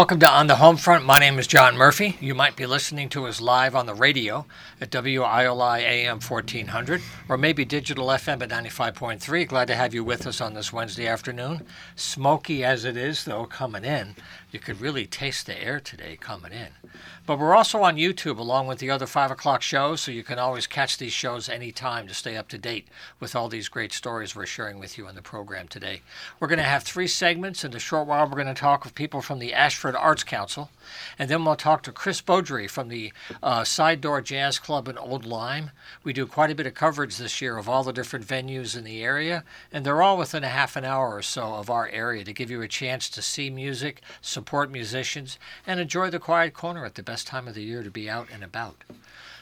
Welcome to On the Home Front. My name is John Murphy. You might be listening to us live on the radio at WILI AM 1400 or maybe digital FM at 95.3. Glad to have you with us on this Wednesday afternoon. Smoky as it is, though, coming in. You could really taste the air today coming in. But we're also on YouTube along with the other 5 o'clock shows, so you can always catch these shows anytime to stay up to date with all these great stories we're sharing with you on the program today. We're going to have three segments. In a short while, we're going to talk with people from the Ashford Arts Council, and then we'll talk to Chris Beaudry from the uh, Side Door Jazz Club in Old Lyme. We do quite a bit of coverage this year of all the different venues in the area, and they're all within a half an hour or so of our area to give you a chance to see music, support musicians, and enjoy the quiet corner at the best time of the year to be out and about.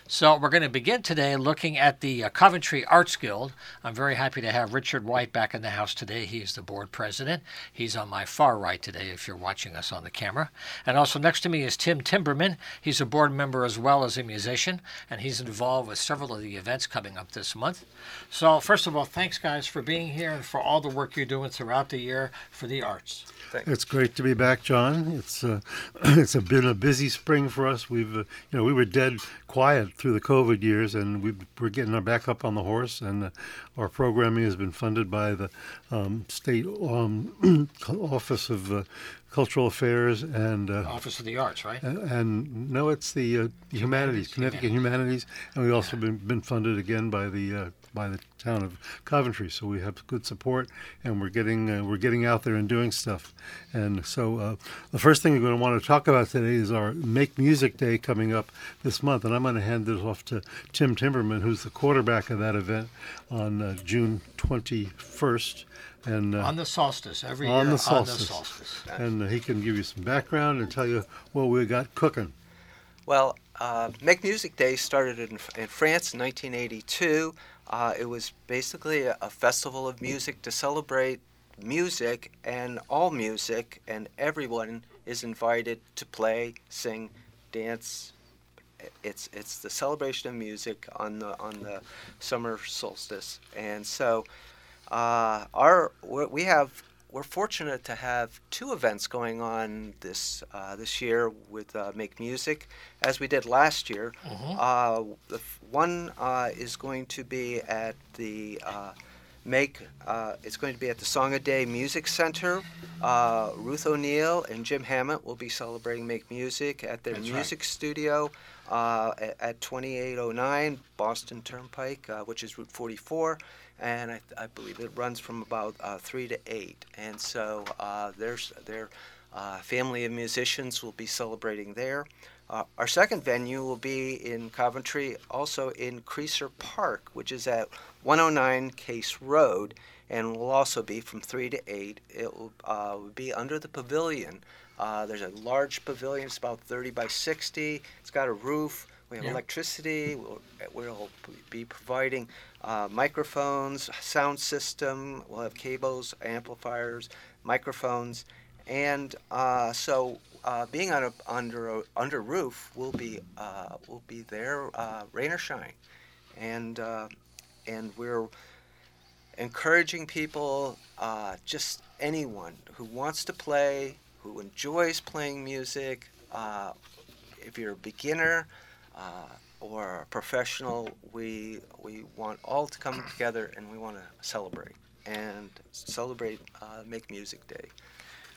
So, we're going to begin today looking at the uh, Coventry Arts Guild. I'm very happy to have Richard White back in the house today. He is the board president. He's on my far right today if you're watching us on the camera. And also next to me is Tim Timberman. He's a board member as well as a musician, and he's involved with several of the events coming up this month. So, first of all, thanks, guys, for being here and for all the work you're doing throughout the year for the arts. Thanks. It's great to be back, John. It's uh, it's been a busy spring for us. We've uh, you know we were dead quiet through the COVID years, and we are getting our back up on the horse. And uh, our programming has been funded by the um, state um, office of uh, cultural affairs and uh, Office of the Arts, right? And, and no, it's the uh, humanities, Connecticut humanities, and we've also been been funded again by the uh, by the town of Coventry. So we have good support, and we're getting uh, we're getting out there and doing stuff. And so uh, the first thing we're going to want to talk about today is our Make Music Day coming up this month, and I'm going to hand this off to Tim Timberman, who's the quarterback of that event on uh, June 21st. And, uh, on the solstice every on year the solstice. on the solstice, and uh, he can give you some background and tell you what we got cooking. Well, uh, Make Music Day started in, in France in 1982. Uh, it was basically a, a, festival of music to celebrate music and all music, and everyone is invited to play, sing, dance. It's it's the celebration of music on the on the summer solstice, and so uh, our we have we're fortunate to have two events going on this uh, this year with uh, Make Music, as we did last year. Mm-hmm. Uh, the f- one uh, is going to be at the uh, Make. Uh, it's going to be at the Song a Day Music Center. Ruth O'Neill and Jim Hammett will be celebrating Make Music at their That's music right. studio at, at 2809 Boston Turnpike, which is Route 44 and I, I believe it runs from about uh, three to eight. And so uh, there's their uh, family of musicians will be celebrating there. Uh, our second venue will be in Coventry, also in Creaser Park, which is at 109 Case Road, and will also be from three to eight. It will, uh, be under the pavilion. Uh, there's a large pavilion. It's about 30 by 60. It's got a roof. We have Yeah. electricity. We'll, we'll be providing uh, microphones, sound system. We'll have cables, amplifiers, microphones, and uh, so uh, being on a, under a, under roof will be uh, will be there, uh, rain or shine, and uh, and we're encouraging people, uh, just anyone who wants to play, who enjoys playing music. Uh, if you're a beginner uh, or professional, we we want all to come together and we want to celebrate and celebrate uh, Make Music Day.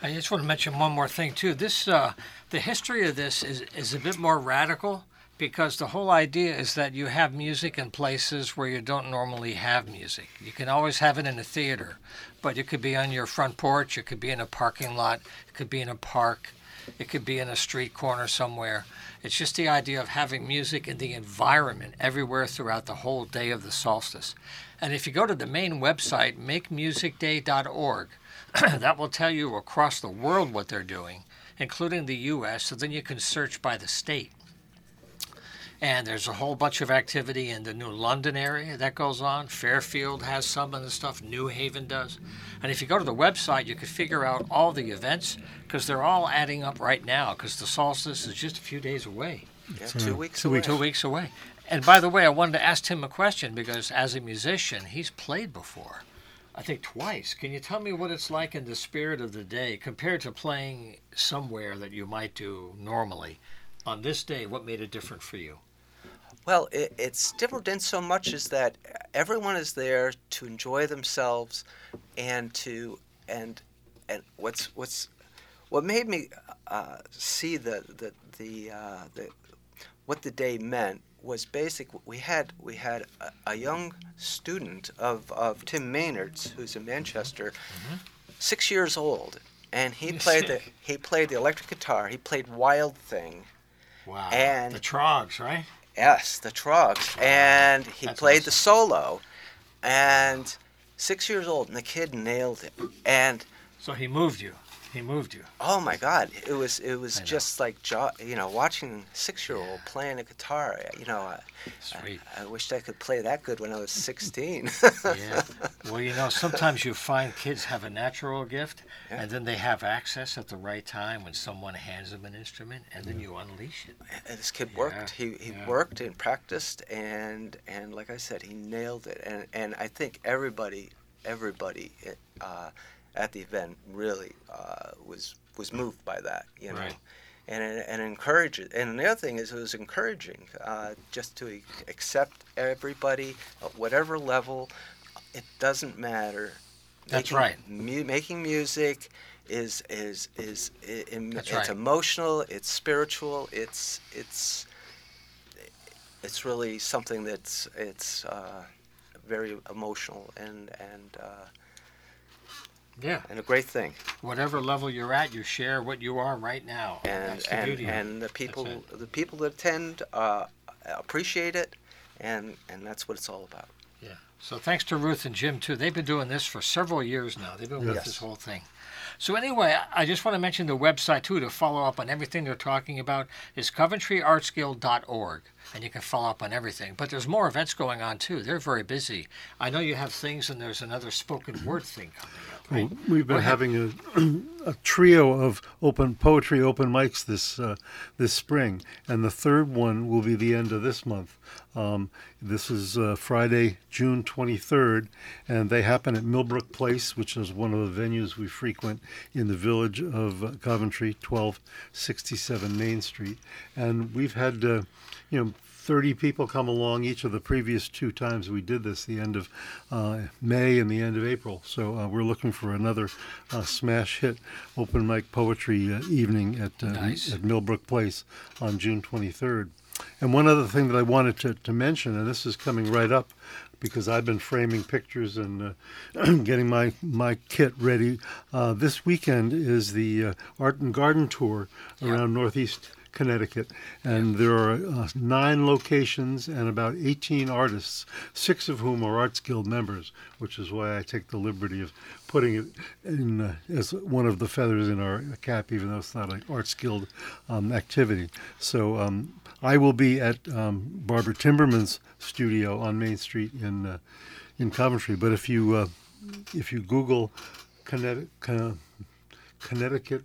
I just want to mention one more thing too. This uh, the history of this is is a bit more radical because the whole idea is that you have music in places where you don't normally have music. You can always have it in a theater, but it could be on your front porch, it could be in a parking lot, it could be in a park, it could be in a street corner somewhere. It's just the idea of having music in the environment everywhere throughout the whole day of the solstice. And if you go to the main website, makemusicday.org, that will tell you across the world what they're doing, including the U.S., so then you can search by the state. And there's a whole bunch of activity in the New London area that goes on. Fairfield has some of the stuff, New Haven does. And if you go to the website, you can figure out all the events because they're all adding up right now because the solstice is just a few days away, Yeah, So, two weeks two away. weeks. two weeks away. And by the way, I wanted to ask Tim a question because as a musician, he's played before I think twice. Can you tell me what it's like in the spirit of the day compared to playing somewhere that you might do normally? On this day, what made it different for you? Well, it, it's different in so much as that everyone is there to enjoy themselves, and to and and what's what's what made me uh, see the the the, uh, the what the day meant was basic. We had we had a, a young student of, of Tim Maynard's, who's in Manchester, Mm-hmm. six years old, and he He's played the he played the electric guitar. He played Wild Thing. Wow. And- the Troggs, right? Yes, the Troggs, and he That's played the solo, and six years old, and the kid nailed it. And So he moved you. He moved you. oh my God, it was it was I just like jo- you know watching a six year old playing a guitar. You know, I, Sweet. I wished I could play that good when I was sixteen. Yeah. Well, you know, sometimes you find kids have a natural gift, Yeah. and then they have access at the right time when someone hands them an instrument, and then you unleash it. And this kid Yeah, worked. He, he yeah. worked and practiced, and and like I said, he nailed it. And and I think everybody everybody uh, at the event really uh, was was moved by that. You know. Right. And, and encourage it. And the other thing is, it was encouraging uh, just to accept everybody at whatever level. It doesn't matter. That's Making right. Mu- making music is is is i- im- it's right. emotional. It's spiritual. It's it's it's really something that's it's uh, very emotional and and uh, Yeah. and a great thing. Whatever level you're at, you share what you are right now. And That's the and, beauty. and the people the people that attend uh, appreciate it, and and that's what it's all about. Yeah. So thanks to Ruth and Jim too. They've been doing this for several years now. They've been with Yes. this whole thing. So anyway, I- I just want to mention the website too to follow up on everything they're talking about is coventryartsguild.org and you can follow up on everything. But there's more events going on too. They're very busy. I know you have things and there's another spoken word thing coming up, right? Well, we've been having a, a trio of open poetry open mics this uh, this spring, and the third one will be the end of this month. Um, this is uh, Friday, June 23rd, and they happen at Millbrook Place, which is one of the venues we frequent in the village of uh, Coventry, 1267 Main Street. And we've had, uh, you know, 30 people come along each of the previous two times we did this, the end of uh, May and the end of April. So uh, we're looking for another uh, smash hit open mic poetry uh, evening at, uh, Nice. at Millbrook Place on June 23rd. And one other thing that I wanted to, to mention, and this is coming right up because I've been framing pictures and uh, getting my, my kit ready. Uh, this weekend is the uh, Art and Garden Tour Yeah. around Northeast Connecticut, and there are uh, nine locations and about 18 artists, six of whom are Arts Guild members, which is why I take the liberty of putting it in uh, as one of the feathers in our cap, even though it's not an Arts Guild um, activity. So um, I will be at um, Barbara Timberman's studio on Main Street in uh, in Coventry. But if you uh, if you Google Connecticut, Connecticut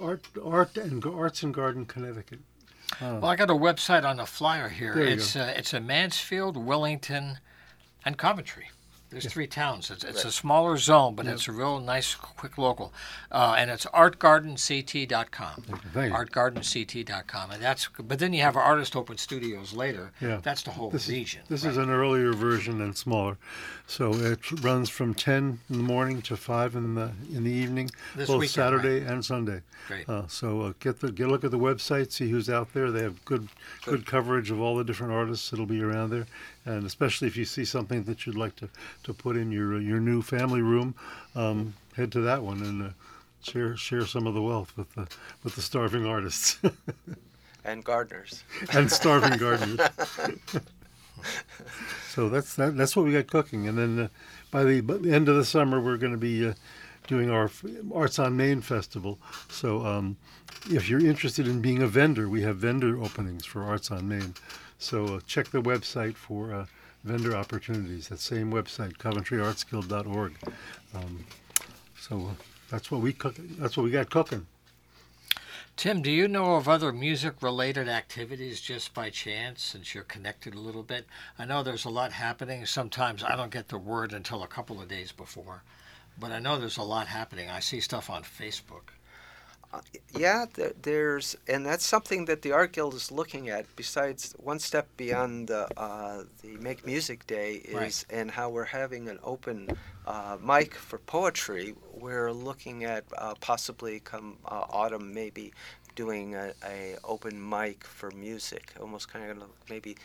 art art and arts and garden Connecticut. Well, I got a website on the flyer here. There you it's uh, it's in Mansfield, Wellington, and Coventry. There's three towns. It's, it's a smaller zone, but it's a real nice, quick local. Uh, and it's artgardenct.com. Thank you. Artgardenct.com. And that's, but then you have Artist Open Studios later. Yeah. That's the whole This is, region. this right? is an earlier version and smaller, so it runs from 10 in the morning to 5 in the in the evening, This both weekend, Saturday and Sunday. Great. Uh, so uh, get the get a look at the website, see who's out there. They have good good coverage of all the different artists that'll be around there, and especially if you see something that you'd like to, to put in your your new family room, um, head to that one and. Uh, Share, share some of the wealth with the with the starving artists And gardeners. and starving gardeners. so that's that, that's what we got cooking, and then uh, by the by the end of the summer, we're going to be uh, doing our Arts on Main festival. So um, if you're interested in being a vendor, we have vendor openings for Arts on Main. So uh, check the website for uh, vendor opportunities. That same website, CoventryArtsGuild.org. Um, so uh, that's what we cook. That's what we got cooking. Tim, do you know of other music related activities just by chance since you're connected a little bit? I know there's a lot happening. Sometimes I don't get the word until a couple of days before, but I know there's a lot happening. I see stuff on Facebook. Yeah, there, there's, and that's something that the Art Guild is looking at. Besides, one step beyond the uh, the Make Music Day is, Right. and how we're having an open uh, mic for poetry. We're looking at uh, possibly come uh, autumn, maybe doing a, a open mic for music, almost kind of maybe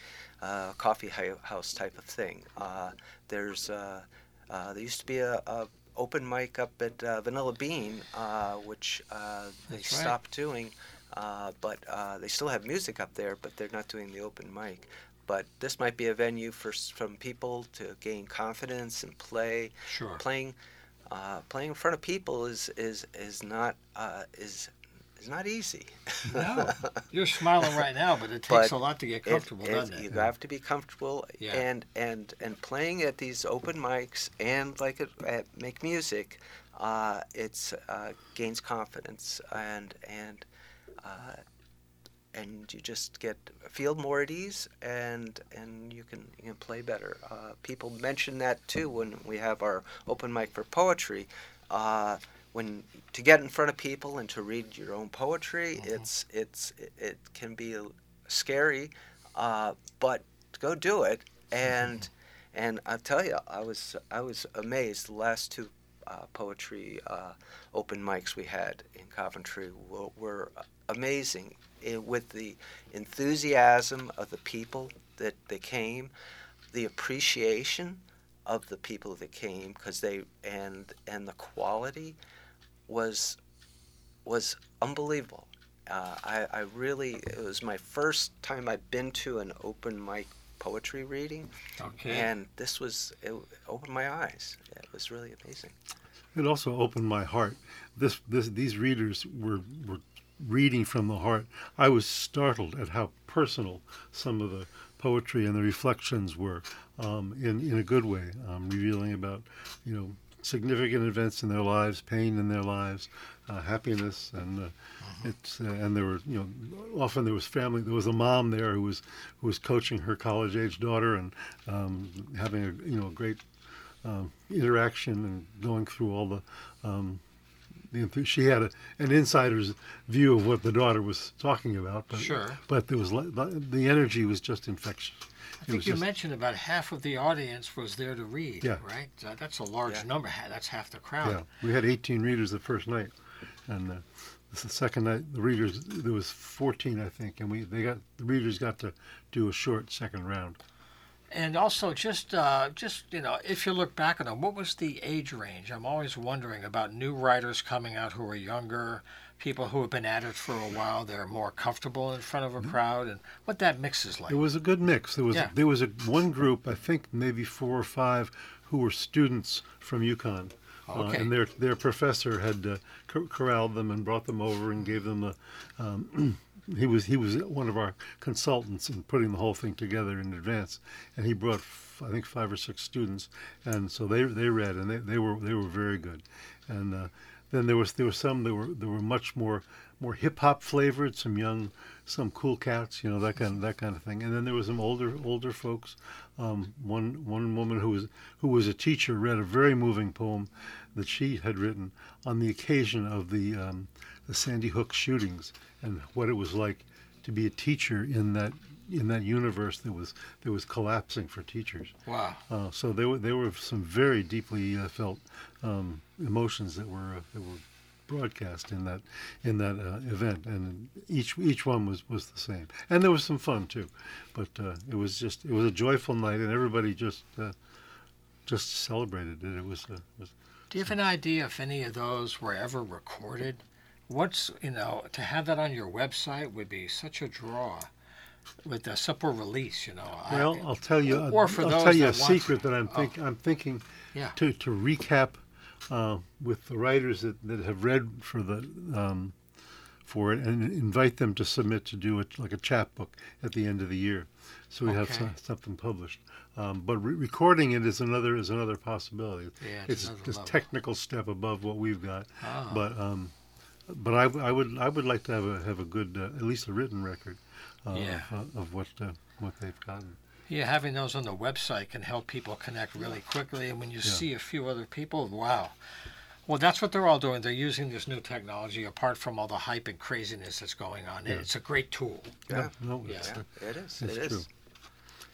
uh, coffee house type of thing. Uh, there's uh, uh, there used to be a, a open mic up at uh, Vanilla Bean, uh, which uh, they right. stopped doing, uh, but uh, they still have music up there, but they're not doing the open mic. But this might be a venue for s- from people to gain confidence and play. Sure. Playing, uh, playing in front of people is is is not uh, is is not easy. No, you're smiling right now, but it takes But a lot to get comfortable, it- doesn't it? You have to be comfortable, Yeah. and and and playing at these open mics and like at, at make music, uh, it's uh, gains confidence and and uh, and you just get feel more at ease and and you can you can play better. Uh, people mention that too when we have our open mic for poetry. Uh, when to get in front of people and to read your own poetry, Mhm. it's it's it, it can be scary, uh, but go do it. And and I tell you, I was I was amazed. The last two uh, poetry uh, open mics we had in Coventry were, were amazing eh, with the enthusiasm of the people that they came, the appreciation of the people that came because they and and the quality was was unbelievable. Uh, I, I really it was my first time I'd been to an open mic poetry reading, Okay. and this was it opened my eyes. It was really amazing. It also opened my heart. This, this, these readers were, were reading from the heart. I was startled at how personal some of the poetry and the reflections were, um, in in a good way, um, revealing about, you know, significant events in their lives, pain in their lives, uh, happiness, and uh, it's uh, and there were you know often there was family. There was a mom there who was who was coaching her college age daughter and um, having a you know great um, interaction and going through all the. Um, the she had a, an insider's view of what the daughter was talking about, but Sure. but there was the energy was just infectious. I think you just- mentioned about half of the audience was there to read, Yeah. right? Uh, That's a large Yeah. number. That's half the crowd. Yeah, we had 18 readers the first night, and uh, the second night the readers there was 14 I think, and we they got the readers got to do a short second round. And also, just uh, just you know, if you look back on them, what was the age range? I'm always wondering about new writers coming out who are younger, people who have been at it for a while. They're more comfortable in front of a crowd, and what that mix is like. It was a good mix. There was Yeah. there was a one group I think maybe four or five who were students from UConn. Uh, and their their professor had uh, cor- corralled them and brought them over and gave them a. Um, he was he was one of our consultants in putting the whole thing together in advance, and he brought f- I think five or six students, and so they they read and they, they were they were very good, and uh, then there was there were some that were there were much more more hip hop flavored, some young, some cool cats, you know that kind of that kind of thing, and then there was some older older folks. Um, one one woman who was who was a teacher read a very moving poem that she had written on the occasion of the um, the Sandy Hook shootings and what it was like to be a teacher in that in that universe that was that was collapsing for teachers. Wow. Uh, so there were there were some very deeply uh, felt um, emotions that were uh, that were broadcast in that in that uh, event, and each each one was was the same. And there was some fun too, but uh, it was just it was a joyful night, and everybody just uh, just celebrated it. It was uh, was Do you have an idea if any of those were ever recorded? What's you know to have that on your website would be such a draw with a simple release. You know. Well, I'll tell you. Or for I'll those tell you a secret that I'm Oh. think I'm thinking Yeah. to to recap uh, with the writers that, that have read for the um, for it and invite them to submit to do it like a chapbook at the end of the year, so we have Okay. some, something published. Um, but re- recording it is another is another possibility. Yeah, it's it's level. technical step above what we've got, Ah. but um, but I, I would I would like to have a have a good uh, at least a written record uh, Yeah. of, uh, of what uh, what they've gotten. Yeah, having those on the website can help people connect really quickly. And when you see a few other people, wow. Well, that's what they're all doing. They're using this new technology apart from all the hype and craziness that's going on. It's a great tool. Yeah. No, Yeah. it's, Yeah, it is. It's It is. true.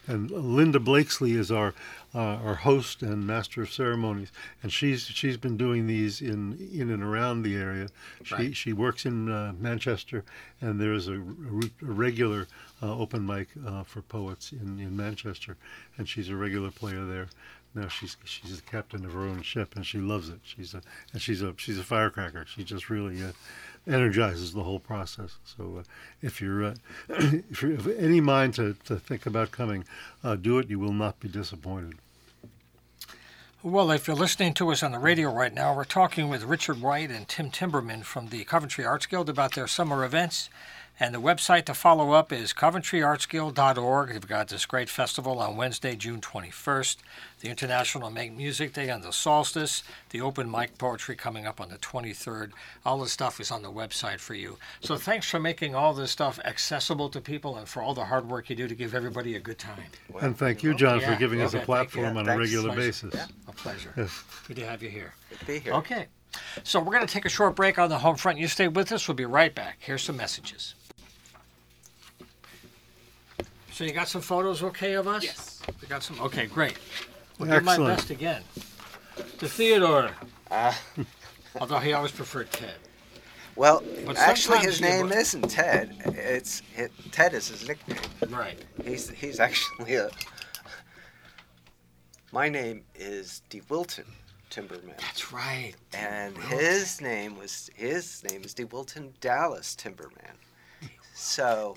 And Linda Blakesley is our uh, our host and master of ceremonies, and she's she's been doing these in in and around the area. She Right. she works in uh, Manchester, and there is a, a regular uh, open mic uh, for poets in, in Manchester, and she's a regular player there. Now she's she's the captain of her own ship, and she loves it. She's a and she's a she's a firecracker. She just really uh, energizes the whole process. So uh, if you're uh, if you have any mind to, to think about coming, uh, do it. You will not be disappointed. Well, if you're listening to us on the radio right now, we're talking with Richard White and Tim Timberman from the Coventry Arts Guild about their summer events. And the website to follow up is coventryartsguild.org. They've got this great festival on Wednesday, June 21st, the International Make Music Day on the solstice, the open mic poetry coming up on the 23rd. All the stuff is on the website for you. So thanks for making all this stuff accessible to people and for all the hard work you do to give everybody a good time. Well, and thank you, John, Yeah, for giving us a thank you. platform on a regular Pleasure. basis. Yeah. A pleasure. Yes. Good to have you here. Good to be here. Okay. So we're going to take a short break on the home front. You stay with us. We'll be right back. Here's some messages. So you got some photos okay of us? Yes. We got some. Okay, great. We'll do my Excellent. best again. To Theodore. Ah. Although he always preferred Ted. Well, But actually, sometimes his you name would- isn't Ted. It's it, Ted is his nickname. Right. He's he's actually a. My name is De Wilton Timberman, That's right. and his name was his name is De Wilton Dallas Timberman. So,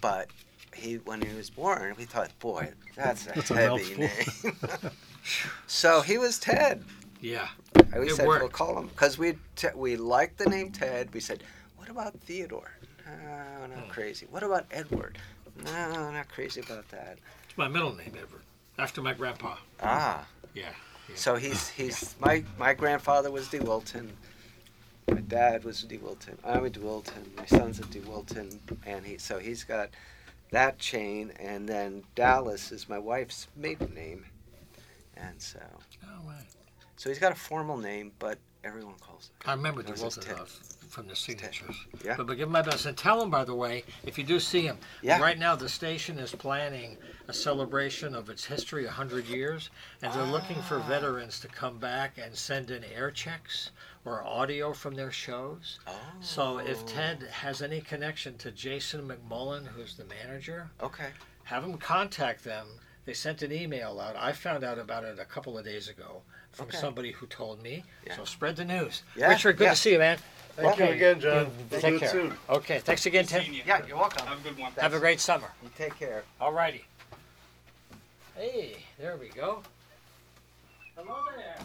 but he when he was born, we thought, boy, that's a That's a heavy name. so he was Ted. Yeah. And we It said we'll call him because we t- we liked the name Ted. We said, what about Theodore? No, not Hmm. crazy. What about Edward? No, not crazy about that. It's my middle name, Edward. After my grandpa. Ah, Yeah. yeah. so he's he's my my grandfather was De Wilton. My dad was De Wilton. I'm a De Wilton. My son's a De Wilton, and he so he's got that chain, and then Dallas is my wife's maiden name, and so Oh, right. so he's got a formal name, but everyone calls it. I remember the Knows as Ted. uh, from the signatures. Yeah. But, but give him my best. And tell him, by the way, if you do see him, Yeah. right now the station is planning a celebration of its history, 100 years, and they're looking for Ah. veterans to come back and send in air checks or audio from their shows. Oh. So if Ted has any connection to Jason McMullen, who's the manager, Okay. have him contact them. They sent an email out. I found out about it a couple of days ago from Okay. somebody who told me. Yeah. So spread the news. Yeah, Richard, good yeah. to see you, man. Thank you again, John. Take Do it care. soon. Okay, thanks again, Tim. Seeing you. Yeah, you're welcome. Have a good one. Have a great summer. You take care. All righty. Hey, there we go. Hello there.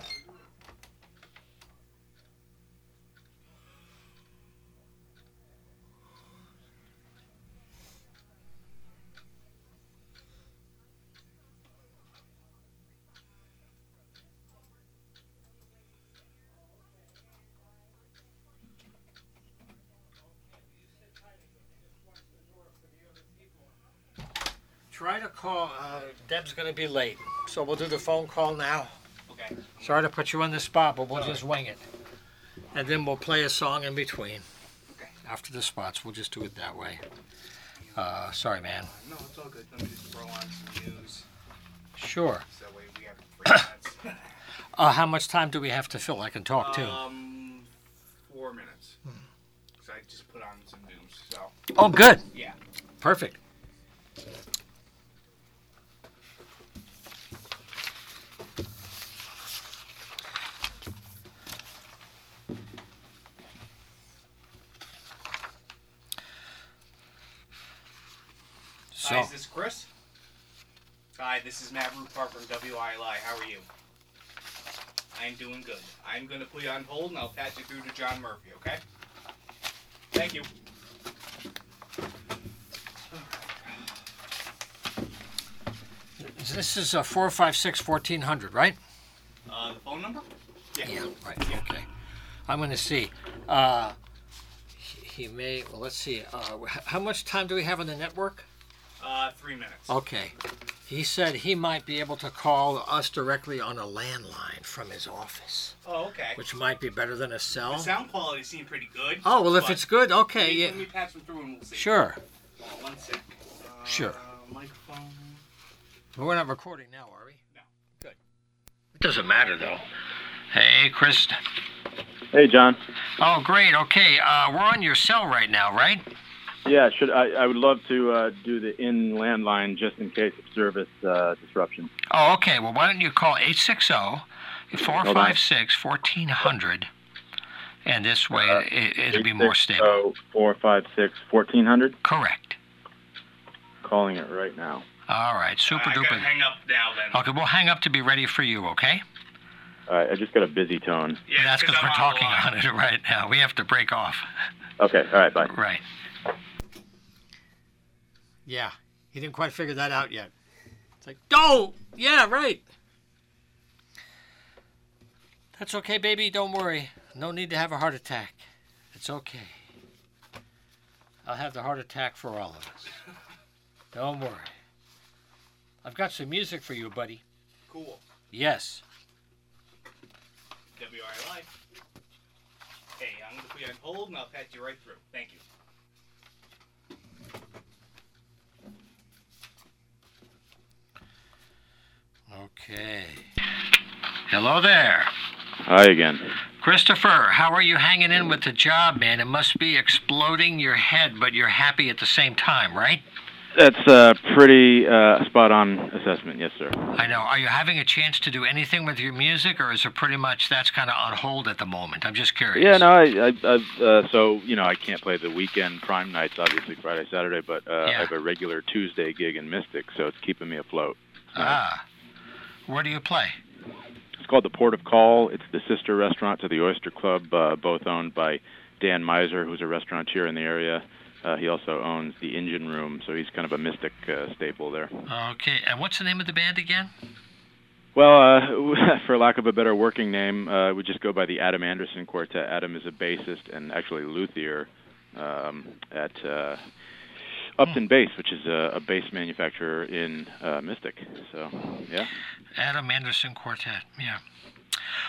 Try to call. Uh, Deb's going to be late, so we'll do the phone call now. Okay. Sorry to put you on the spot, but we'll just wing it. And then we'll play a song in between. Okay. After the spots, we'll just do it that way. Uh, sorry, man. No, it's all good. Let me just throw on some news. Sure. So that way we have three minutes. Uh, how much time do we have to fill? I can talk too. Um, four minutes. Because I just put on some news. So, Oh, good. yeah. Perfect. Chris? Hi, this is Matt Rupart from WILI. How are you? I'm doing good. I'm going to put you on hold and I'll patch you through to John Murphy, okay? Thank you. this is a 456 1400, right? Uh, the phone number? Yeah, right. Okay. I'm going to see. Uh, he may. Well, let's see. Uh, h- how much time do we have on the network? Three minutes. Okay. He said he might be able to call us directly on a landline from his office, Oh, okay. which might be better than a The cell. sound quality seemed pretty good. Oh well, if but it's good, okay, let me, yeah, Let me patch them through and we'll see. sure. Uh, one sec. Uh, Sure. Microphone. But we're not recording now, are we? No. Good. It doesn't matter though. Hey, Chris. Hey, John. Oh, great. Okay, uh, we're on your cell right now, right? Yeah, should I? I would love to uh, do the in landline just in case of service uh, disruption. Oh, okay. Well, why don't you call 860 456 1400 and this way Uh, it, it'll be more stable. Four five six fourteen hundred. Correct. Calling it right now. All right, super duper. hang up now then. Okay, we'll hang up to be ready for you, okay? All right, I just got a busy tone. Yeah, That's because we're talking on it right now. We have to break off. Okay, all right, bye. Right. Yeah, he didn't quite figure that out yet. It's like, oh, yeah, right. That's okay, baby. Don't worry. No need to have a heart attack. It's okay. I'll have the heart attack for all of us. Don't worry. I've got some music for you, buddy. Cool. Yes. WILI. Hey, I'm gonna put you on hold and I'll patch you right through. Thank you. Okay. Hello there. Hi again. Christopher, how are you hanging in with the job, man? It must be exploding your head, but you're happy at the same time, right? That's a pretty uh, spot on assessment, yes, sir. I know. Are you having a chance to do anything with your music, or is it pretty much that's kind of on hold at the moment? I'm just curious. Yeah, no, I, I, I uh, so you know, I can't play the weekend prime nights, obviously Friday, Saturday, but uh, Yeah. I have a regular Tuesday gig in Mystic, so it's keeping me afloat. Ah. Where do you play? It's called the Port of Call. It's the sister restaurant to the Oyster Club, uh, both owned by Dan Meiser, who's a restaurateur in the area. Uh, he also owns the Engine Room, so he's kind of a mystic uh, staple there. Okay. And what's the name of the band again? Well, uh, for lack of a better working name, uh, we just go by the Adam Anderson Quartet. Adam is a bassist and actually luthier um, at uh, Upton Bass, which is a, a bass manufacturer in uh, Mystic. So, yeah. Adam Anderson Quartet. Yeah.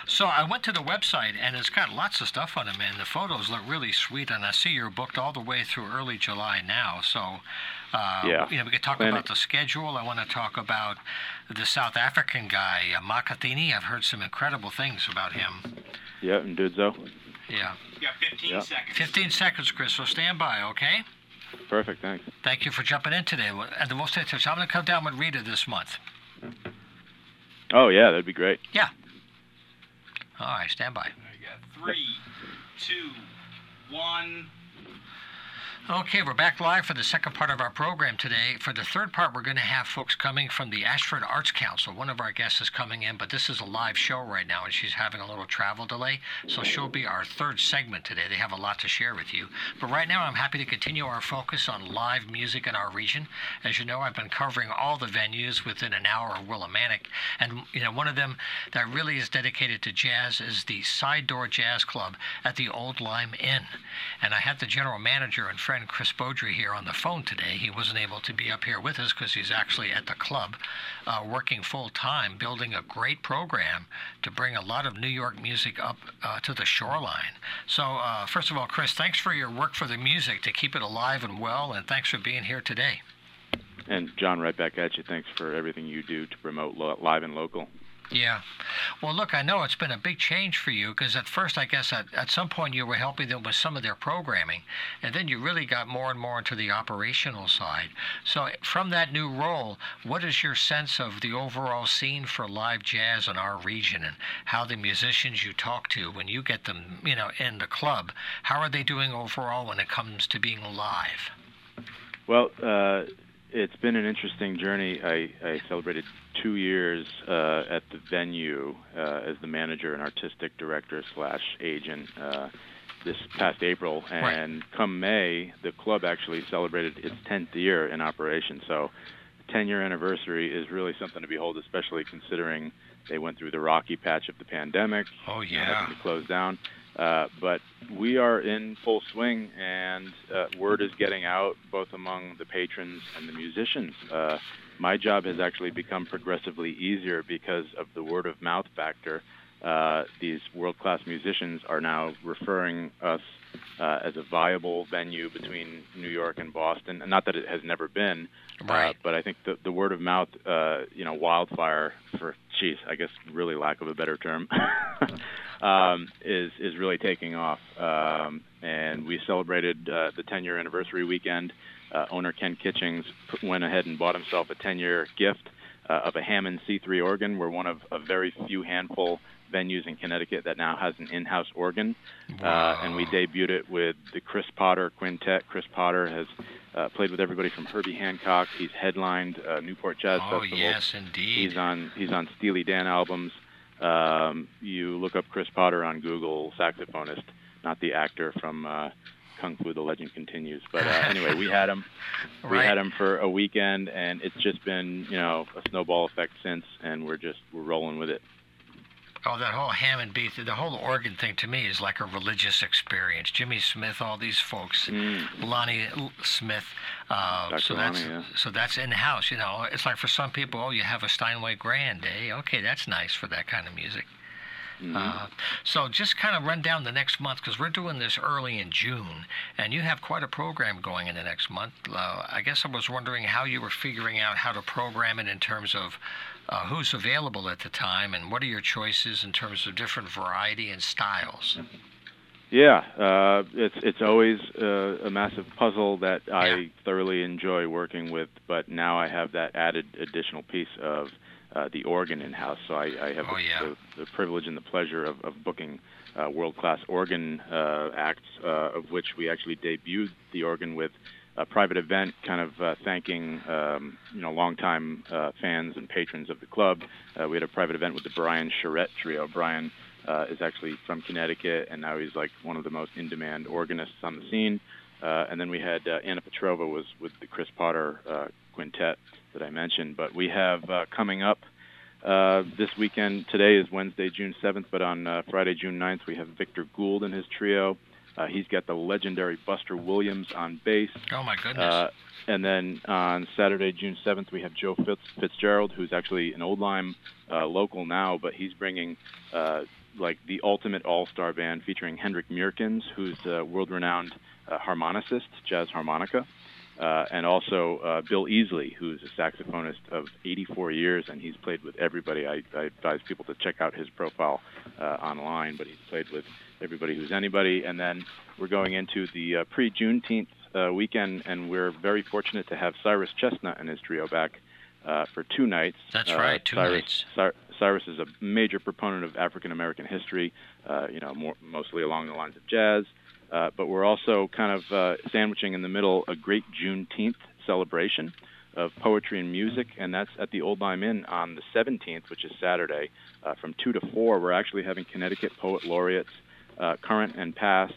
So I went to the website and it's got lots of stuff on it, man. The photos look really sweet, and I see you're booked all the way through early July now. So, uh, Yeah. you know, we could talk Planning- about the schedule. I want to talk about the South African guy, uh, Makhathini. I've heard some incredible things about him. Yeah, and Nduduzo. Yeah. You got 15 Yeah. seconds. 15 seconds, Chris. So stand by, okay? Perfect, thanks. Thank you for jumping in today. And the most interesting, I'm going to come down with Rita this month. Oh, yeah, that'd be great. Yeah. All right, stand by. You got three, two, one. Okay, we're back live for the second part of our program today. For the third part, we're going to have folks coming from the Ashford Arts Council. One of our guests is coming in, but this is a live show right now, and she's having a little travel delay. So she'll be our third segment today. They have a lot to share with you. But right now, I'm happy to continue our focus on live music in our region. As you know, I've been covering all the venues within an hour of Willimantic, and you know one of them that really is dedicated to jazz is the Side Door Jazz Club at the Old Lyme Inn. And I had the general manager and friend Chris Beaudry here on the phone today. He wasn't able to be up here with us because he's actually at the club uh, working full time, building a great program to bring a lot of New York music up uh, to the shoreline. So, uh, first of all, Chris, thanks for your work for the music to keep it alive and well, and thanks for being here today. And John, right back at you. Thanks for everything you do to promote live and local. Yeah. Well, look, I know it's been a big change for you because at first, I guess at, at some point you were helping them with some of their programming, and then you really got more and more into the operational side. So, from that new role, what is your sense of the overall scene for live jazz in our region and how the musicians you talk to when you get them, you know, in the club, how are they doing overall when it comes to being live? Well, uh, it's been an interesting journey. I, I celebrated two years uh, at the venue uh, as the manager and artistic director slash agent uh, this past April, Right. and come May, the club actually celebrated its 10th year in operation. So, 10 year anniversary is really something to behold, especially considering They went through the rocky patch of the pandemic. Oh you know, yeah. having to close down. Uh, but we are in full swing, and uh, word is getting out both among the patrons and the musicians. Uh, my job has actually become progressively easier because of the word of mouth factor. Uh, these world class musicians are now referring us uh, as a viable venue between New York and Boston. And not that it has never been, Right. uh, but I think the, the word of mouth, uh, you know, wildfire for, geez, I guess really lack of a better term, um, is is really taking off. Um, and we celebrated uh, the 10 year anniversary weekend. Uh, owner Ken Kitchings went ahead and bought himself a 10 year gift uh, of a Hammond C3 organ. We're one of a very few handful venues in Connecticut that now has an in-house organ, uh, and we debuted it with the Chris Potter Quintet. Chris Potter has uh, played with everybody from Herbie Hancock. He's headlined uh, Newport Jazz Oh Festival. yes, indeed. He's on he's on Steely Dan albums. Um, you look up Chris Potter on Google, saxophonist, not the actor from uh, Kung Fu: The Legend Continues. But uh, anyway, we had him. We Right. had him for a weekend, and it's just been you know a snowball effect since, and we're just we're rolling with it. Oh, that whole Hammond beat, the whole organ thing to me is like a religious experience. Jimmy Smith, all these folks, Mm. Lonnie Smith. Uh, so that's Lonnie, yeah. so that's in house. You know, it's like for some people, oh, you have a Steinway Grand, eh? Okay, that's nice for that kind of music. Mhm. Uh, so just kind of run down the next month because we're doing this early in June, and you have quite a program going in the next month. Uh, I guess I was wondering how you were figuring out how to program it in terms of uh, who's available at the time and what are your choices in terms of different variety and styles. Yeah, uh, it's it's always uh, a massive puzzle that I Yeah. thoroughly enjoy working with, but now I have that added additional piece of uh, the organ in house. So I, I have Oh, the, yeah. the, the privilege and the pleasure of, of booking uh, world class organ uh, acts, uh, of which we actually debuted the organ with a private event, kind of uh, thanking um, you know longtime uh, fans and patrons of the club. Uh, we had a private event with the Brian Charette Trio. Brian uh, is actually from Connecticut, and now he's like one of the most in-demand organists on the scene. Uh, and then we had uh, Anna Petrova was with the Chris Potter quintet that I mentioned. But we have coming up this weekend. Today is Wednesday, June 7th, but on Friday, June 9th, we have Victor Gould and his trio. Uh, he's got the legendary Buster Williams on bass. Oh my goodness! Uh, and then on Saturday, June 7th, we have Joe Fitz, Fitzgerald, who's actually an Old Lyme uh, local now, but he's bringing uh, like the ultimate all-star band featuring Hendrik Meurkens, who's a world-renowned uh, harmonicist, jazz harmonica, uh, and also uh, Bill Easley, who's a saxophonist of 84 years, and he's played with everybody. I, I advise people to check out his profile uh, online, but he's played with everybody who's anybody. And then we're going into the uh, pre-Juneteenth uh, weekend, and we're very fortunate to have Cyrus Chestnut and his trio back uh, for two nights. That's Uh, right, two Cyrus, nights. Cy- Cyrus is a major proponent of African American history, uh, you know, more, mostly along the lines of jazz. Uh, but we're also kind of uh, sandwiching in the middle a great Juneteenth celebration of poetry and music, and that's at the Old Lyme Inn on the 17th, which is Saturday, uh, from 2 to 4. We're actually having Connecticut poet laureates, uh, current and past,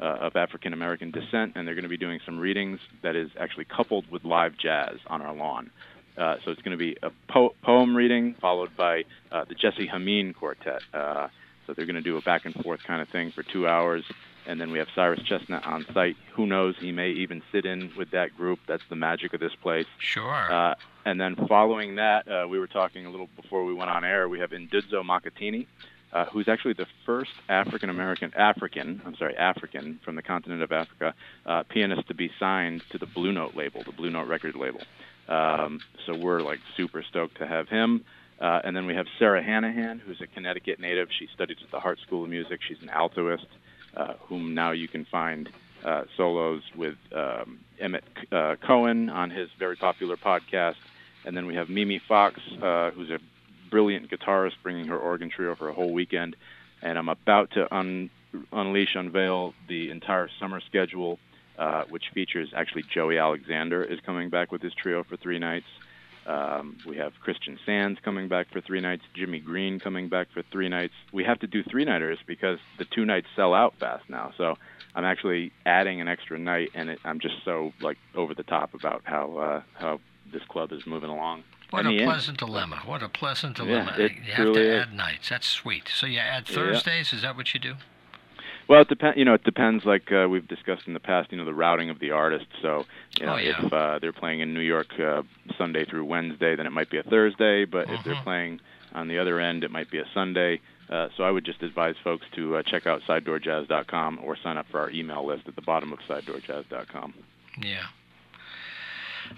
uh, of African American descent, and they're going to be doing some readings that is actually coupled with live jazz on our lawn. So it's going to be a po- poem reading followed by the Jesse Hameen Quartet. So they're going to do a back and forth kind of thing for two hours, and then we have Cyrus Chestnut on site. Who knows? He may even sit in with that group. That's the magic of this place. sure. Uh, and then following that, uh, we were talking a little before we went on air. We have Nduduzo Makhathini, uh, who's actually the first African American African, I'm sorry, African from the continent of Africa, uh, pianist to be signed to the Blue Note label, the Blue Note record label. Um, so we're like super stoked to have him. Uh, and then we have Sarah Hanahan, who's a Connecticut native. She studied at the Hart School of Music. She's an altoist, uh, whom now you can find uh, solos with um, Emmett uh, Cohen on his very popular podcast. And then we have Mimi Fox, uh, who's a brilliant guitarist, bringing her organ trio for a whole weekend. And I'm about to un- unleash, unveil the entire summer schedule, uh, which features actually Joey Alexander is coming back with his trio for three nights. Um, we have Christian Sands coming back for three nights, Jimmy Greene coming back for three nights. We have to do three nighters because the two nights sell out fast now. So I'm actually adding an extra night, and it, I'm just so like over the top about how uh, how this club is moving along. What And a the end. pleasant dilemma. What a pleasant dilemma. it you have to is. add nights. That's sweet. So you add Yeah. Thursdays. Is that what you do? Well, it depends. You know, it depends. Like uh, we've discussed in the past, you know, the routing of the artist. So, you know, Oh, yeah. if uh, they're playing in New York uh, Sunday through Wednesday, then it might be a Thursday. But if they're Mhm. playing on the other end, it might be a Sunday. Uh, so I would just advise folks to uh, check out sidedoorjazz.com or sign up for our email list at the bottom of sidedoorjazz.com. Yeah.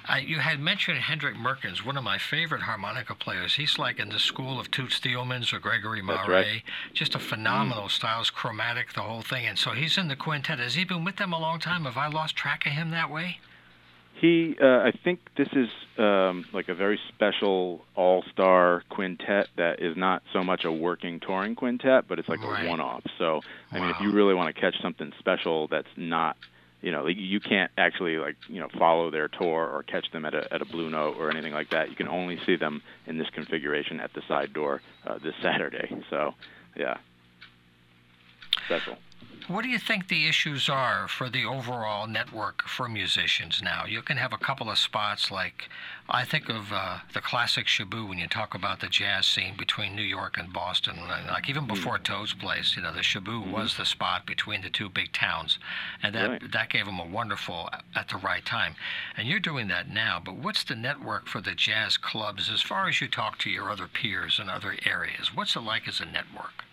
I, you had mentioned Hendrik Meurkens, one of my favorite harmonica players. He's like in the school of Toots Thielemans or Gregory Maurer. right. Just a phenomenal styles, chromatic, the whole thing. And so he's in the quintet. Has he been with them a long time? Have I lost track of him that way? He, uh, I think this is um, like a very special all-star quintet that is not so much a working touring quintet, but it's like Right. a one-off. So, I mean, if you really want to catch something special that's not, you know, you can't actually like you know follow their tour or catch them at a at a blue note or anything like that. You can only see them in this configuration at the side door uh, this Saturday. So, yeah, special. What do you think the issues are for the overall network for musicians now? You can have a couple of spots like I think of uh, the classic Shaboo when you talk about the jazz scene between New York and Boston. Like uh, like even mm. before Toad's Place, you know, the Shaboo mm-hmm. was the spot between the two big towns, and that Right. that gave them a wonderful uh, at the right time. And you're doing that now. But what's the network for the jazz clubs as far as you talk to your other peers in other areas? What's it like as a network?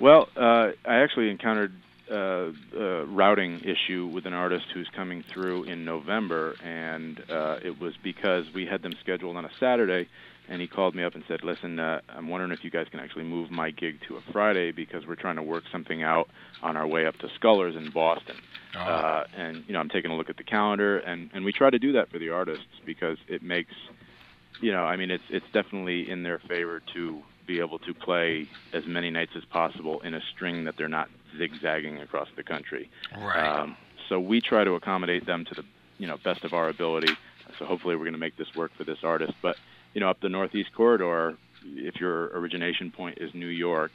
Well, uh, I actually encountered uh, a routing issue with an artist who's coming through in November, and uh, it was because we had them scheduled on a Saturday, and he called me up and said, "Listen, uh, I'm wondering if you guys can actually move my gig to a Friday because we're trying to work something out on our way up to Scullers in Boston." Oh. Uh, and you know, I'm taking a look at the calendar, and and we try to do that for the artists because it makes, you know, I mean, it's it's definitely in their favor to be able to play as many nights as possible in a string that they're not zigzagging across the country. right. Um, so we try to accommodate them to the you know best of our ability. So hopefully we're going to make this work for this artist. But you know, up the Northeast Corridor, if your origination point is New York,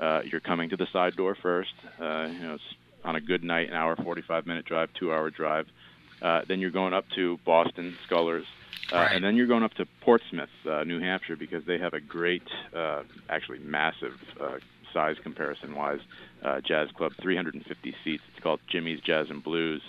uh, you're coming to the side door first. Uh, you know, it's on a good night, an hour, 45 minute drive, two hour drive. Uh, then you're going up to Boston, Scullers, uh, Right. and then you're going up to Portsmouth, uh, New Hampshire, because they have a great, uh, actually massive uh, size comparison-wise, uh, jazz club, 350 seats. It's called Jimmy's Jazz and Blues,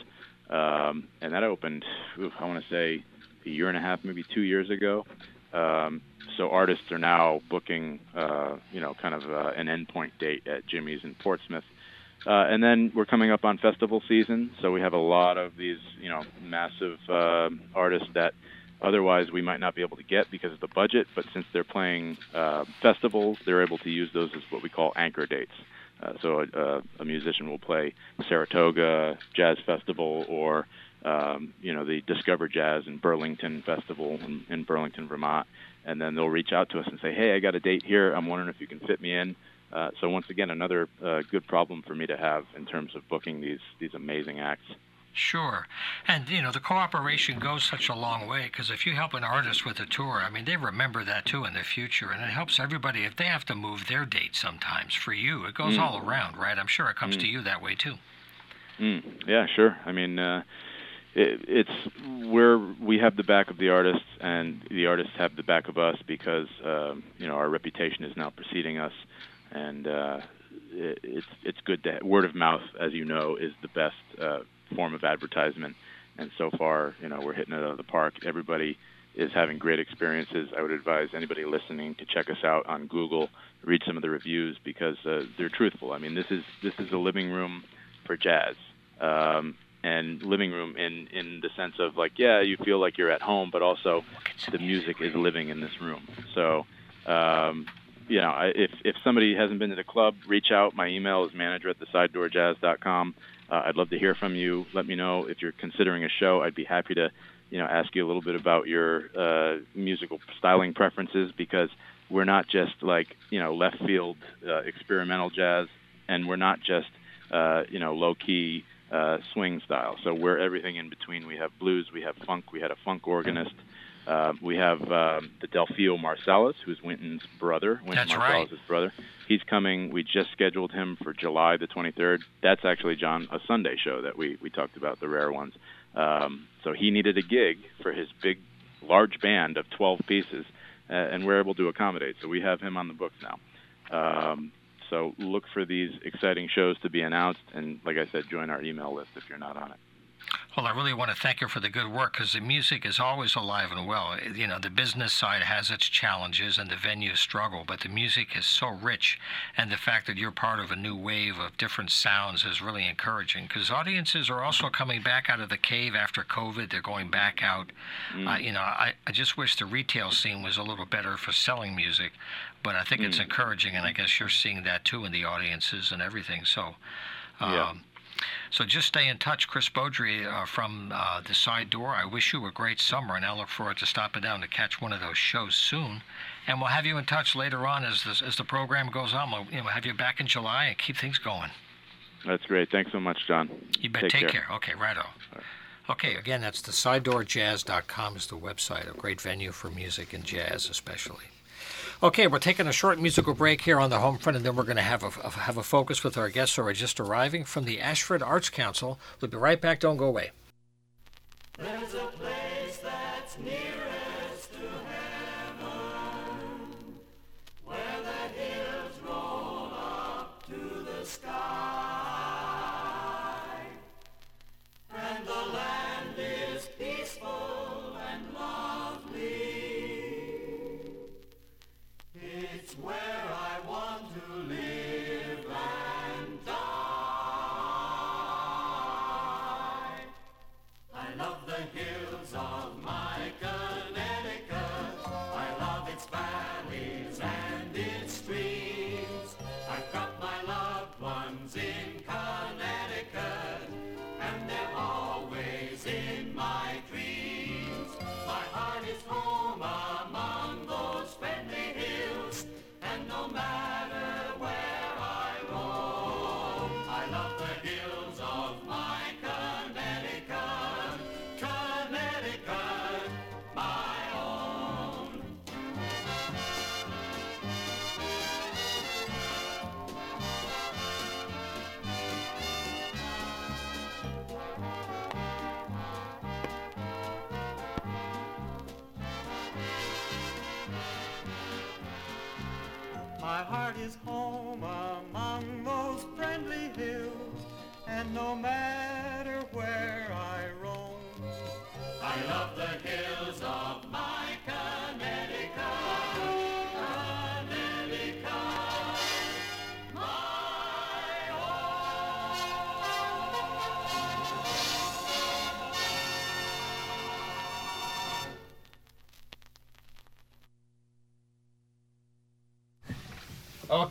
um, and that opened, oof, I want to say, a year and a half, maybe two years ago. Um, so artists are now booking, uh, you know, kind of uh, an endpoint date at Jimmy's in Portsmouth. Uh, and then we're coming up on festival season, so we have a lot of these, you know, massive uh, artists that otherwise we might not be able to get because of the budget. But since they're playing uh, festivals, they're able to use those as what we call anchor dates. Uh, so a, a musician will play Saratoga Jazz Festival or um, you know the Discover Jazz in Burlington Festival in, in Burlington, Vermont, and then they'll reach out to us and say, "Hey, I got a date here. I'm wondering if you can fit me in." Uh, so once again, another uh, good problem for me to have in terms of booking these these amazing acts. Sure. And, you know, the cooperation goes such a long way because if you help an artist with a tour, I mean, they remember that too in the future. And it helps everybody if they have to move their date sometimes for you. It goes Mm. all around, right? I'm sure it comes to you that way too. Mm, yeah, sure. I mean, uh, it, it's where we have the back of the artists, and the artists have the back of us because um, you know our reputation is now preceding us, and uh, it, it's it's good to word of mouth, as you know, is the best uh, form of advertisement. And so far, you know, we're hitting it out of the park. Everybody is having great experiences. I would advise anybody listening to check us out on Google, read some of the reviews because uh, they're truthful. I mean, this is this is a living room for jazz. Um, and living room in in the sense of like yeah you feel like you're at home but also the music is living in this room so um you know if if somebody hasn't been to the club reach out my email is manager at the sidedoorjazz.com uh, i'd love to hear from you let me know if you're considering a show i'd be happy to you know ask you a little bit about your uh musical styling preferences because we're not just like you know left field uh, experimental jazz and we're not just uh you know low key uh, swing style. So we're everything in between. We have blues, we have funk, we had a funk organist. Uh, we have um, the Delfeayo Marsalis, who's Wynton's brother, Wynton That's Marsalis' right. brother. He's coming. We just scheduled him for July the 23rd. That's actually John a Sunday show that we we talked about the rare ones. Um, so he needed a gig for his big large band of 12 pieces, uh, and we're able to accommodate. So we have him on the books now. Um, so look for these exciting shows to be announced, and like I said, join our email list if you're not on it. Well, I really want to thank you for the good work because the music is always alive and well. You know, the business side has its challenges and the venues struggle, but the music is so rich. And the fact that you're part of a new wave of different sounds is really encouraging because audiences are also coming back out of the cave after COVID. They're going back out. Mm. Uh, you know, I, I just wish the retail scene was a little better for selling music, but I think mm. it's encouraging. And I guess you're seeing that too in the audiences and everything. So, um, yeah. So just stay in touch. Chris Beaudry uh, from uh, The Side Door. I wish you a great summer, and I look forward to stopping down to catch one of those shows soon. And we'll have you in touch later on as, this, as the program goes on. We'll you know, have you back in July and keep things going. That's great. Thanks so much, John. You bet. Take, take care. care. Okay, righto. Right. Okay, again, that's the sidedoorjazz.com is the website, a great venue for music and jazz especially. Okay, we're taking a short musical break here on the home front, and then we're going to have a, have a focus with our guests who are just arriving from the Ashford Arts Council. We'll be right back. Don't go away. My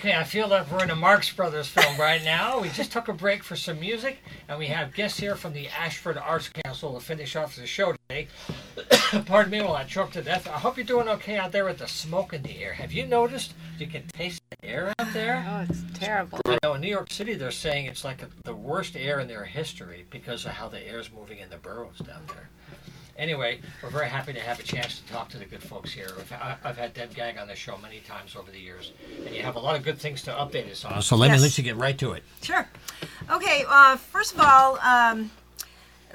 Okay, I feel like we're in a Marx Brothers film right now. We just took a break for some music, and we have guests here from the Ashford Arts Council to finish off the show today. Pardon me while I choke to death. I hope you're doing okay out there with the smoke in the air. Have you noticed you can taste the air out there? Oh, it's terrible. I know in New York City they're saying it's like the worst air in their history because of how the air is moving in the boroughs down there. Anyway, we're very happy to have a chance to talk to the good folks here. I've, I've had Deb Gag on the show many times over the years, and you have a lot of good things to update us on. So let yes. me let you get right to it. Sure. Okay. Uh, first of all. Um,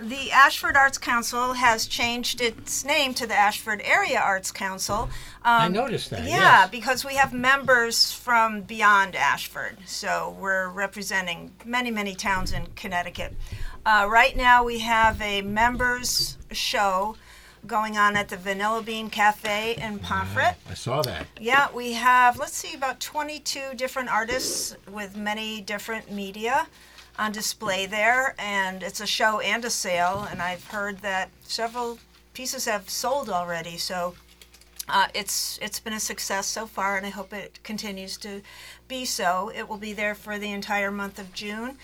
the Ashford Arts Council has changed its name to the Ashford Area Arts Council. Um, I noticed that. Yeah, yes. because we have members from beyond Ashford. So we're representing many, many towns in Connecticut. Uh, right now, we have a members show going on at the Vanilla Bean Cafe in Pomfret. I saw that. Yeah, we have, let's see, about 22 different artists with many different media on display there. And it's a show and a sale. And I've heard that several pieces have sold already. So uh, it's it's been a success so far, and I hope it continues to be so. It will be there for the entire month of June.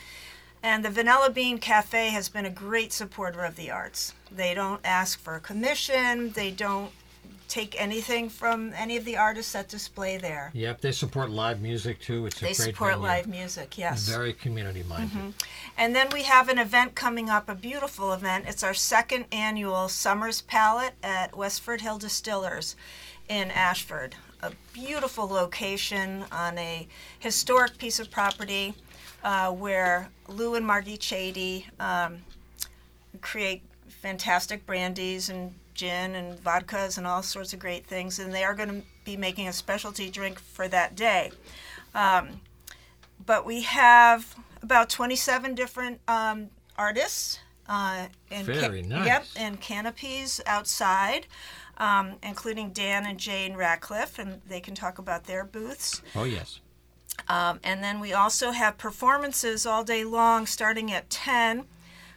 And the Vanilla Bean Cafe has been a great supporter of the arts. They don't ask for a commission, they don't take anything from any of the artists that display there. Yep, they support live music too. It's they support venue. live music, yes. Very community minded. Mm-hmm. And then we have an event coming up, a beautiful event. It's our second annual Summer's Palette at Westford Hill Distillers in Ashford. A beautiful location on a historic piece of property uh, where Lou and Margie Chady um, create fantastic brandies and gin and vodkas and all sorts of great things, and they are going to be making a specialty drink for that day. Um, but we have about 27 different um, artists. Uh, and Very nice. Yep, and canopies outside, um, including Dan and Jane Ratcliffe, and they can talk about their booths. Oh, yes. Um, and then we also have performances all day long, starting at 10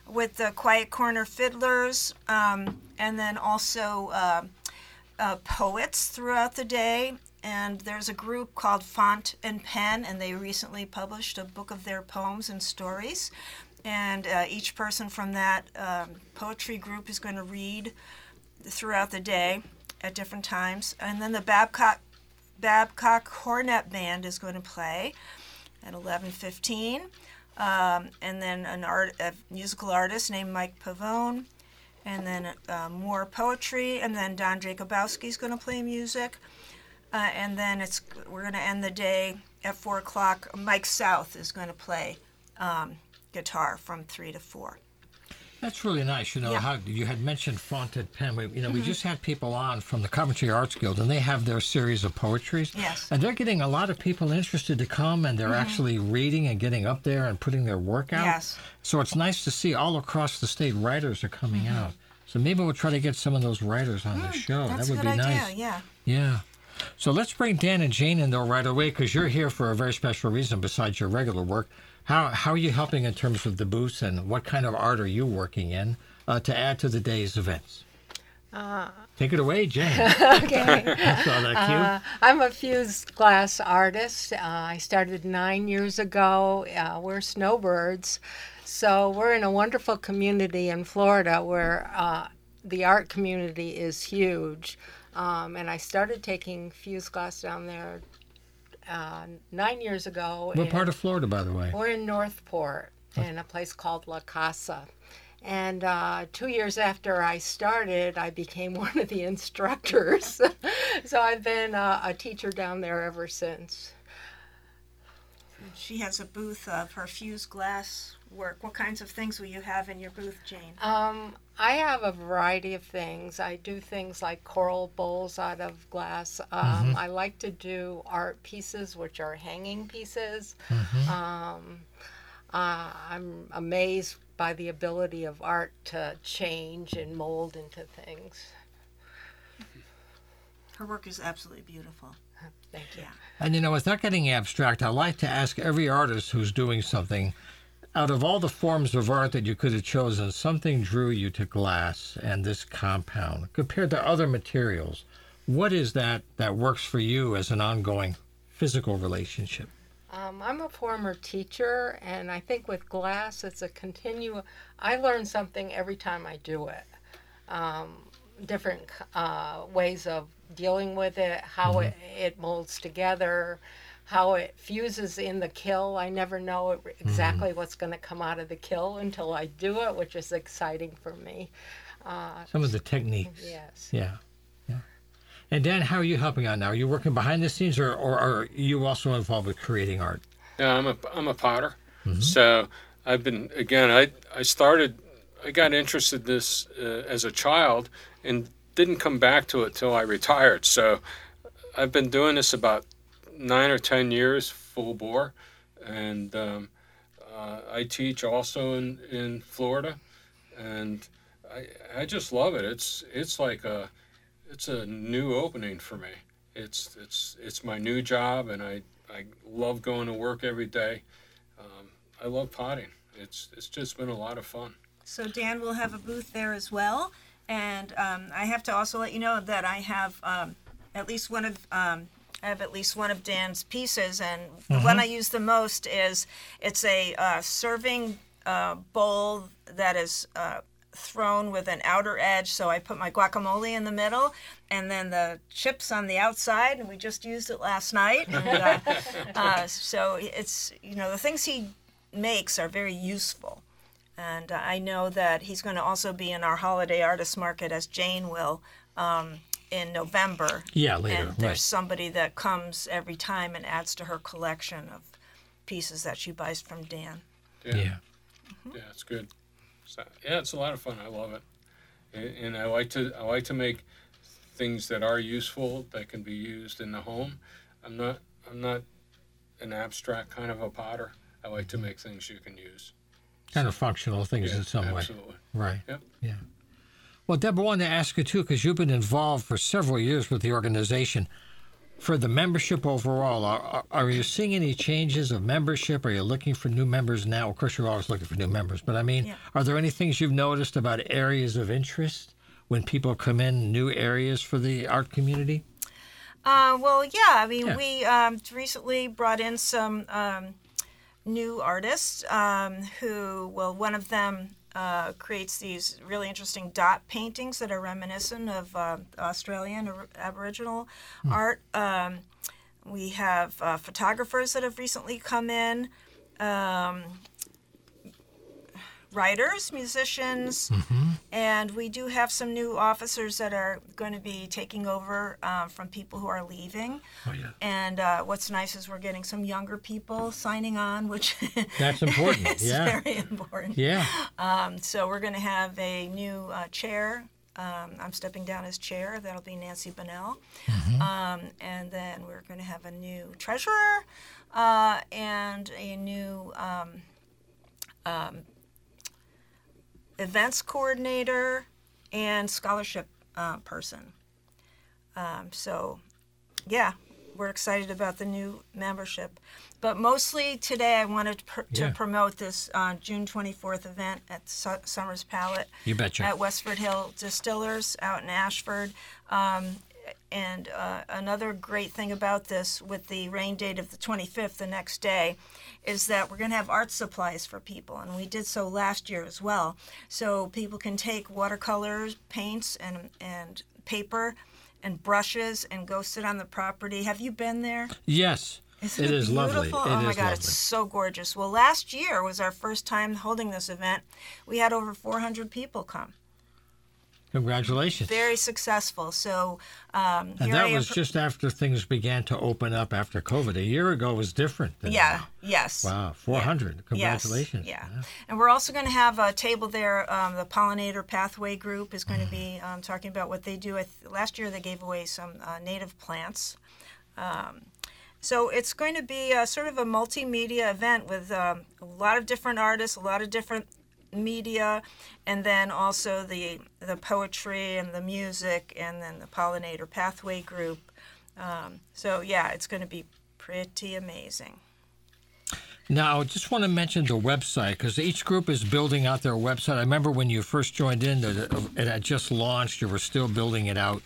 with the Quiet Corner Fiddlers, um, and then also uh, uh, poets throughout the day. And there's a group called Font and Pen, and they recently published a book of their poems and stories. And uh, each person from that um, poetry group is going to read throughout the day at different times. And then the Babcock Babcock Cornet Band is going to play at 11:15, um, and then an art, a musical artist named Mike Pavone, and then uh, more poetry, and then Don Jacobowski is going to play music, uh, and then it's we're going to end the day at four o'clock. Mike South is going to play um, guitar from three to four. That's really nice. You know Yeah. how you had mentioned Fonted Pen. We, you know, we mm-hmm. just had people on from the Coventry Arts Guild, and they have their series of poetries. Yes. And they're getting a lot of people interested to come, and they're mm-hmm. actually reading and getting up there and putting their work out. Yes. So it's nice to see all across the state writers are coming mm-hmm. out. So maybe we'll try to get some of those writers on the mm, show. That's that would be idea. nice. Yeah. Yeah. So let's bring Dan and Jane in though right away because you're here for a very special reason besides your regular work. How, how are you helping in terms of the booths and what kind of art are you working in uh, to add to the day's events? Take it away, Jane. Okay. I saw that cue. Uh, I'm a fused glass artist. Uh, I started nine years ago. Uh, we're snowbirds. So we're in a wonderful community in Florida where uh, the art community is huge. Um, and I started taking fused glass down there uh, nine years ago. what and- part of Florida, by the way? we're in Northport in a place called La Casa. And uh, two years after I started, I became one of the instructors. so I've been uh, a teacher down there ever since. She has a booth of her fused glass work. What kinds of things will you have in your booth, Jane? Um, I have a variety of things. I do things like coral bowls out of glass. Um, I like to do art pieces, which are hanging pieces. Um, uh, I'm amazed by the ability of art to change and mold into things. Her work is absolutely beautiful. Thank you. And you know, without getting abstract, I like to ask every artist who's doing something out of all the forms of art that you could have chosen, something drew you to glass and this compound compared to other materials. What is that that works for you as an ongoing physical relationship? Um, I'm a former teacher, and I think with glass, it's a continue. I learn something every time I do it. Um, different uh, ways of dealing with it, how it, it molds together, how it fuses in the kiln. I never know it, exactly what's going to come out of the kiln until I do it, which is exciting for me. Uh, Some of the techniques. yes. Yeah. Yeah. And Dan, how are you helping out now? Are you working behind the scenes or, or are you also involved with creating art? Yeah, I'm a I'm a potter. So I've been again. I I started. I got interested in this uh, as a child and didn't come back to it till I retired. So I've been doing this about nine or ten years full bore, and um, uh, I teach also in in Florida, and I I just love it. It's it's like a it's a new opening for me. It's it's it's my new job, and I I love going to work every day. Um, I love potting. It's it's just been a lot of fun. So Dan will have a booth there as well, and um, I have to also let you know that I have um, at least one of um, I have at least one of Dan's pieces, and the one I use the most is it's a uh, serving uh, bowl that is. Uh, thrown with an outer edge. So i put my guacamole in the middle and then the chips on the outside and we just used it last night. And, uh, uh, so it's you know the things he makes are very useful. And uh, I know that he's going to also be in our holiday artist market as Jane will um, in November. Yeah, later. And there's Right. somebody that comes every time and adds to her collection of pieces that she buys from Dan. Yeah. Mm-hmm. Yeah, it's good. So, yeah, it's a lot of fun. I love it. and, and I like to I like to make things that are useful that can be used in the home. I'm not I'm not an abstract kind of a potter. I like to make things you can use. Kind of functional things Yeah, in some way. absolutely. Right. Yep. Yeah. Well, Deborah, I wanted to ask you too, because you've been involved for several years with the organization. For the membership overall, are, are- are you seeing any changes of membership? Are you looking for new members now? Of course, you're always looking for new members, but I mean, Yeah. are there any things you've noticed about areas of interest when people come in, new areas for the art community? Uh, well, yeah. I mean, Yeah. we um, recently brought in some um, new artists um, who, well, one of them uh, creates these really interesting dot paintings that are reminiscent of uh, Australian or Aboriginal art. Um, we have uh, photographers that have recently come in. Um, writers, musicians, and we do have some new officers that are going to be taking over uh, from people who are leaving. Oh, yeah. And uh, what's nice is we're getting some younger people signing on, which That's important. is yeah. very important. Yeah. Um, so we're going to have a new uh, chair. Um, I'm stepping down as chair. That'll be Nancy Bonnell. Um, and then we're going to have a new treasurer uh, and a new um, um, events coordinator and scholarship uh, person. Um, so, yeah, we're excited about the new membership. But mostly today, I wanted to, pr- Yeah. to promote this uh, June 24th event at Su- Summers Palette You betcha. at Westford Hill Distillers out in Ashford. Um, and uh, another great thing about this, with the rain date of the 25th, the next day, is that we're going to have art supplies for people. And we did so last year as well. So people can take watercolors, paints, and, and paper and brushes and go sit on the property. Have you been there? Yes. Isn't It it, is lovely. beautiful? It oh my God, lovely. it's so gorgeous. Well, last year was our first time holding this event. We had over 400 people come. Congratulations. Very successful. So um, And that was pr- just after things began to open up after COVID. A year ago was different. Than yeah, now. yes. Wow, 400. Congratulations. Yes, yeah. And we're also going to have a table there. Um, the Pollinator Pathway Group is going to be um, talking about what they do. I th- last year they gave away some uh, native plants. Um, so it's going to be a, sort of a multimedia event with um, a lot of different artists, a lot of different media, and then also the the poetry and the music, and then the Pollinator Pathway Group. Um, so yeah, it's going to be pretty amazing. Now, I just want to mention the website because each group is building out their website. I remember when you first joined in, it it had just launched. You were still building it out.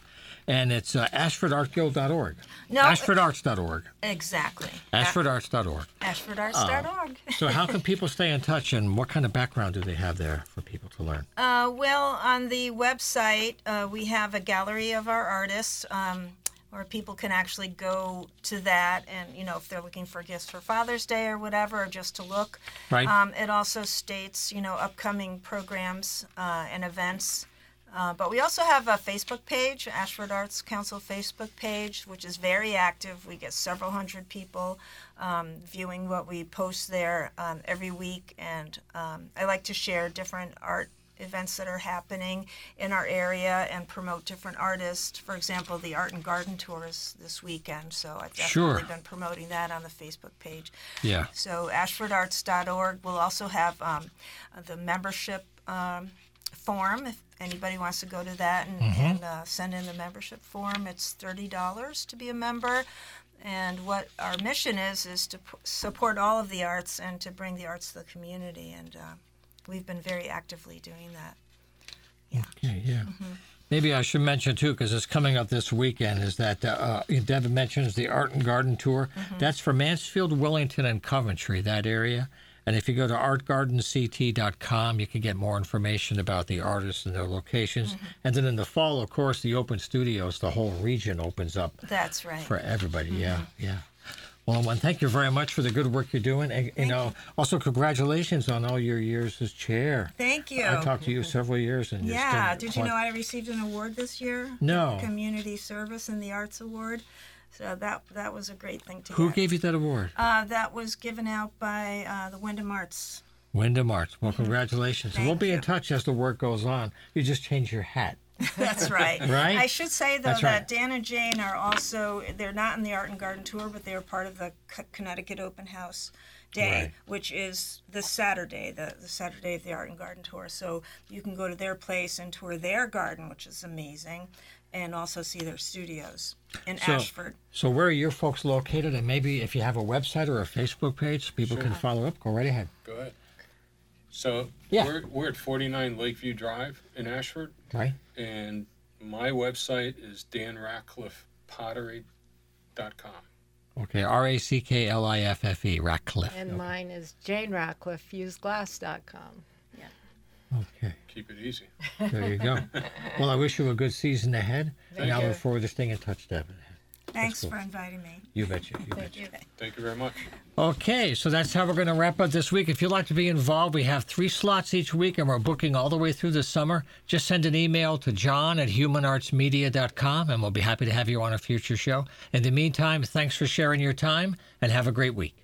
And it's uh, ashfordartguild.org. No, Ashfordarts.org. Exactly. Ashfordarts.org. Ashfordarts.org. So, how can people stay in touch and what kind of background do they have there for people to learn? Uh, well, on the website, uh, we have a gallery of our artists um, where people can actually go to that and, you know, if they're looking for gifts for Father's Day or whatever, or just to look. Right. Um, it also states, you know, upcoming programs uh, and events. Uh, but we also have a Facebook page, Ashford Arts Council Facebook page, which is very active. We get several hundred people um, viewing what we post there um, every week, and um, I like to share different art events that are happening in our area and promote different artists. For example, the Art and Garden Tour is this weekend, so I've definitely Sure. been promoting that on the Facebook page. Yeah. So ashfordarts.org will also have um, the membership um, form if anybody wants to go to that and, and uh, send in the membership form. It's thirty dollars to be a member. And what our mission is is to p- support all of the arts and to bring the arts to the community. And uh, we've been very actively doing that. Okay, yeah. Mm-hmm. Maybe I should mention too, because it's coming up this weekend, is that uh, Devin mentions the Art and Garden Tour. Mm-hmm. That's for Mansfield, Willington, and Coventry, that area. And if you go to artgardenct.com, you can get more information about the artists and their locations. Mm-hmm. And then in the fall, of course, the open studios, the whole region opens up That's right. for everybody. Mm-hmm. Yeah, yeah. Well, and thank you very much for the good work you're doing. And, you know, also congratulations on all your years as chair. Thank you. I talked to you several years, and Yeah. Did you know I received an award this year? No. Community Service and the Arts Award. So that that was a great thing to Who get. gave you that award? Uh, that was given out by uh, the Windham Arts Windham Arts. Well, congratulations. And we'll Thank be in touch as the work goes on. You just change your hat. That's right. Right? I should say though That's that. Dan and Jane are also they're not in the Art and Garden tour, but they are part of the C- Connecticut Open House Day, Right. which is this Saturday, the, the Saturday of the Art and Garden tour. So you can go to their place and tour their garden, which is amazing, and also see their studios in So- Ashford. So where are your folks located? And maybe if you have a website or a Facebook page, so people can follow up. Go right ahead. Go ahead. So Yeah. we're, we're at 49 Lakeview Drive in Ashford, Right? and my website is danratcliffepottery.com. Okay. R A C K L I F F E, Ratcliffe. And mine is Jane Ratcliffe, useglass.com. Okay. Keep it easy. There you go. well, I wish you a good season ahead. Thank and I you. look forward to staying in touch, Devin. Thanks cool. for inviting me. You betcha. You Thank betcha. you. Thank you very much. Okay, so that's how we're going to wrap up this week. If you'd like to be involved, we have three slots each week and we're booking all the way through the summer. Just send an email to john at humanartsmedia.com and we'll be happy to have you on a future show. In the meantime, thanks for sharing your time and have a great week.